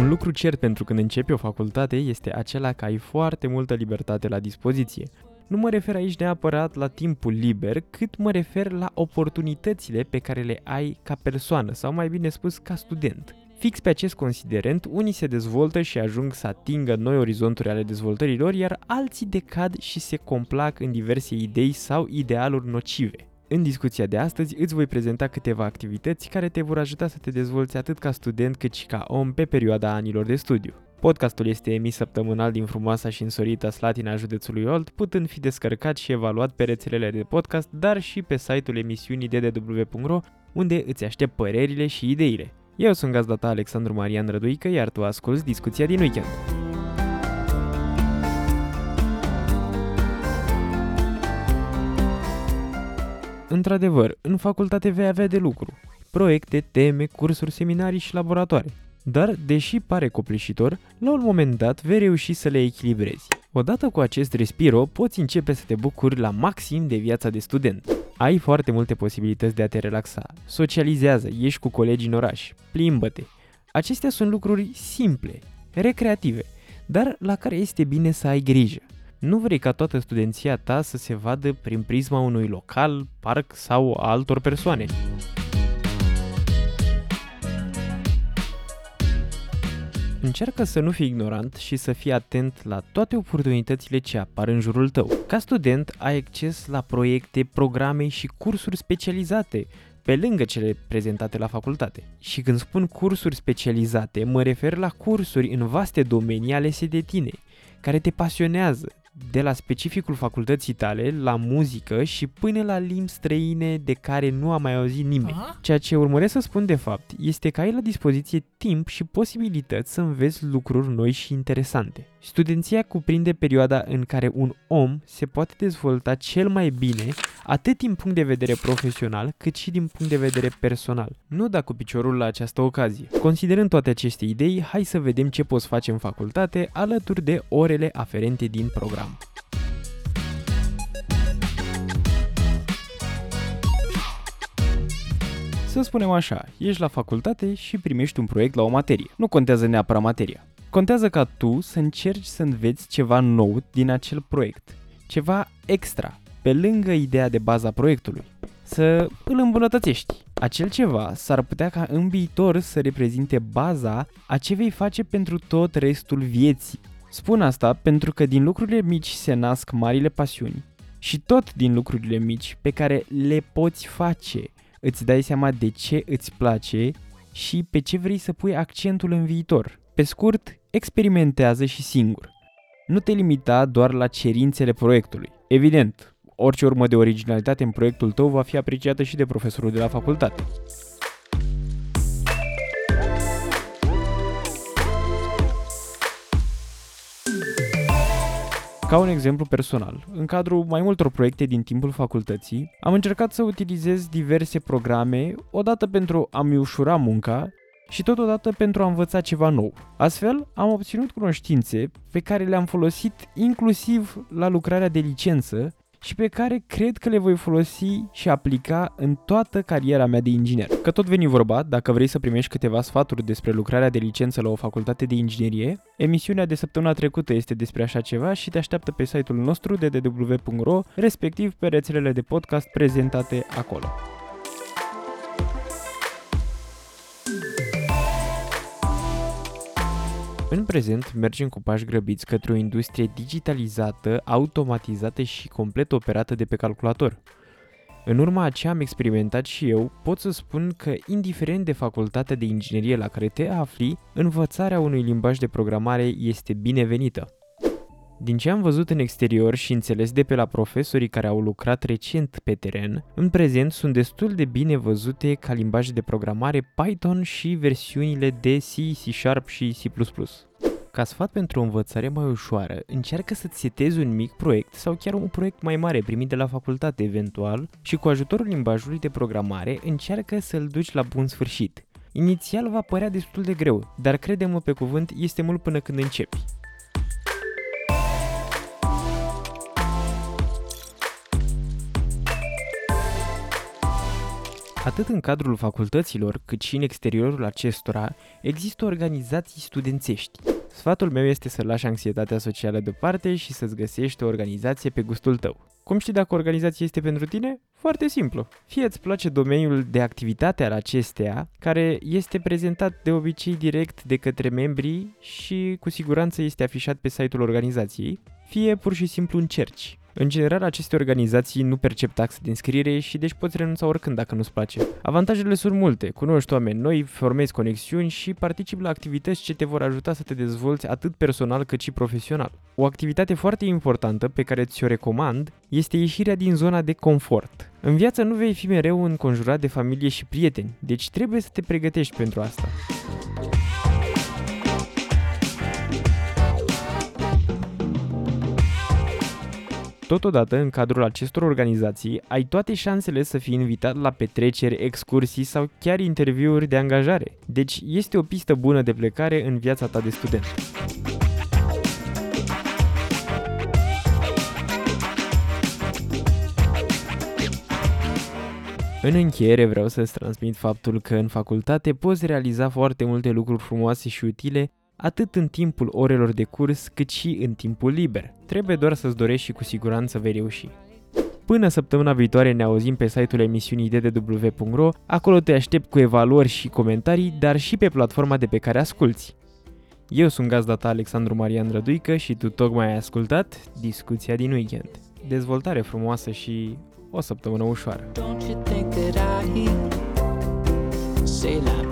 Un lucru cert pentru când începi o facultate este acela că ai foarte multă libertate la dispoziție. Nu mă refer aici neapărat la timpul liber, cât mă refer la oportunitățile pe care le ai ca persoană, sau mai bine spus ca student. Fix pe acest considerent, unii se dezvoltă și ajung să atingă noi orizonturi ale dezvoltării lor, iar alții decad și se complac în diverse idei sau idealuri nocive. În discuția de astăzi îți voi prezenta câteva activități care te vor ajuta să te dezvolți atât ca student cât și ca om pe perioada anilor de studiu. Podcastul este emis săptămânal din frumoasa și însorită Slatina județului Olt, putând fi descărcat și evaluat pe rețelele de podcast, dar și pe site-ul emisiunii ddw.ro, unde îți aștept părerile și ideile. Eu sunt gazda ta Alexandru Marian Răduică, iar tu asculti discuția din weekend. Într-adevăr, în facultate vei avea de lucru. Proiecte, teme, cursuri, seminarii și laboratoare. Dar, deși pare copleșitor, la un moment dat vei reuși să le echilibrezi. Odată cu acest respiro, poți începe să te bucuri la maxim de viața de student. Ai foarte multe posibilități de a te relaxa. Socializează, ieși cu colegii în oraș, plimbă-te. Acestea sunt lucruri simple, recreative, dar la care este bine să ai grijă. Nu vrei ca toată studenția ta să se vadă prin prisma unui local, parc sau a altor persoane. Încearcă să nu fii ignorant și să fii atent la toate oportunitățile ce apar în jurul tău. Ca student, ai acces la proiecte, programe și cursuri specializate, pe lângă cele prezentate la facultate. Și când spun cursuri specializate, mă refer la cursuri în vaste domenii alese de tine, care te pasionează, de la specificul facultății tale, la muzică și până la limbi străine de care nu a mai auzit nimeni. Aha. Ceea ce urmăresc să spun de fapt este că ai la dispoziție timp și posibilități să înveți lucruri noi și interesante. Studenția cuprinde perioada în care un om se poate dezvolta cel mai bine atât din punct de vedere profesional cât și din punct de vedere personal. Nu da cu piciorul la această ocazie. Considerând toate aceste idei, hai să vedem ce poți face în facultate alături de orele aferente din program. Să spunem așa, ești la facultate și primești un proiect la o materie. Nu contează neapărat materia. Contează ca tu să încerci să înveți ceva nou din acel proiect. Ceva extra, pe lângă ideea de baza proiectului. Să îl îmbunătățești. Acel ceva s-ar putea ca în viitor să reprezinte baza a ce vei face pentru tot restul vieții. Spun asta pentru că din lucrurile mici se nasc marile pasiuni și tot din lucrurile mici pe care le poți face îți dai seama de ce îți place și pe ce vrei să pui accentul în viitor. Pe scurt, experimentează și singur. Nu te limita doar la cerințele proiectului. Evident, orice urmă de originalitate în proiectul tău va fi apreciată și de profesorul de la facultate. Ca un exemplu personal, în cadrul mai multor proiecte din timpul facultății, am încercat să utilizez diverse programe, odată pentru a-mi ușura munca și totodată pentru a învăța ceva nou. Astfel, am obținut cunoștințe pe care le-am folosit inclusiv la lucrarea de licență și pe care cred că le voi folosi și aplica în toată cariera mea de inginer. Că tot veni vorba, dacă vrei să primești câteva sfaturi despre lucrarea de licență la o facultate de inginerie, emisiunea de săptămâna trecută este despre așa ceva și te așteaptă pe site-ul nostru ddw.ro, respectiv pe rețelele de podcast prezentate acolo. În prezent, mergem cu pași grăbiți către o industrie digitalizată, automatizată și complet operată de pe calculator. În urma a ce am experimentat și eu, pot să spun că, indiferent de facultatea de inginerie la care te afli, învățarea unui limbaj de programare este binevenită. Din ce am văzut în exterior și înțeles de pe la profesorii care au lucrat recent pe teren, în prezent sunt destul de bine văzute ca limbaje de programare Python și versiunile de C, C Sharp și C++. Ca sfat pentru o învățare mai ușoară, încearcă să-ți setezi un mic proiect sau chiar un proiect mai mare primit de la facultate eventual și cu ajutorul limbajului de programare încearcă să-l duci la bun sfârșit. Inițial va părea destul de greu, dar crede-mă pe cuvânt, este mult până când începi. Atât Atât în cadrul facultăților, cât și în exteriorul acestora, există organizații studențești. Sfatul meu este să lași anxietatea socială deoparte și să-ți găsești o organizație pe gustul tău. Cum știi dacă o organizație este pentru tine? Foarte simplu. Fie îți place domeniul de activitate al acesteia, care este prezentat de obicei direct de către membrii și cu siguranță este afișat pe site-ul organizației, fie pur și simplu încerci. În general, aceste organizații nu percep taxe de înscriere și deci poți renunța oricând dacă nu-ți place. Avantajele sunt multe, cunoști oameni noi, formezi conexiuni și participi la activități ce te vor ajuta să te dezvolți atât personal cât și profesional. O activitate foarte importantă pe care ți-o recomand este ieșirea din zona de confort. În viață nu vei fi mereu înconjurat de familie și prieteni, deci trebuie să te pregătești pentru asta. Totodată, în cadrul acestor organizații, ai toate șansele să fii invitat la petreceri, excursii sau chiar interviuri de angajare. Deci este o pistă bună de plecare în viața ta de student. În încheiere vreau să-ți transmit faptul că în facultate poți realiza foarte multe lucruri frumoase și utile atât în timpul orelor de curs cât și în timpul liber. Trebuie doar să-ți dorești și cu siguranță vei reuși. Până săptămâna viitoare ne auzim pe site-ul emisiunii ddw.ro, acolo te aștept cu evaluări și comentarii, dar și pe platforma de pe care asculti. Eu sunt gazda ta Alexandru Marian Răduică și tu tocmai ai ascultat discuția din weekend. Dezvoltare frumoasă și o săptămână ușoară. Don't you think that I say la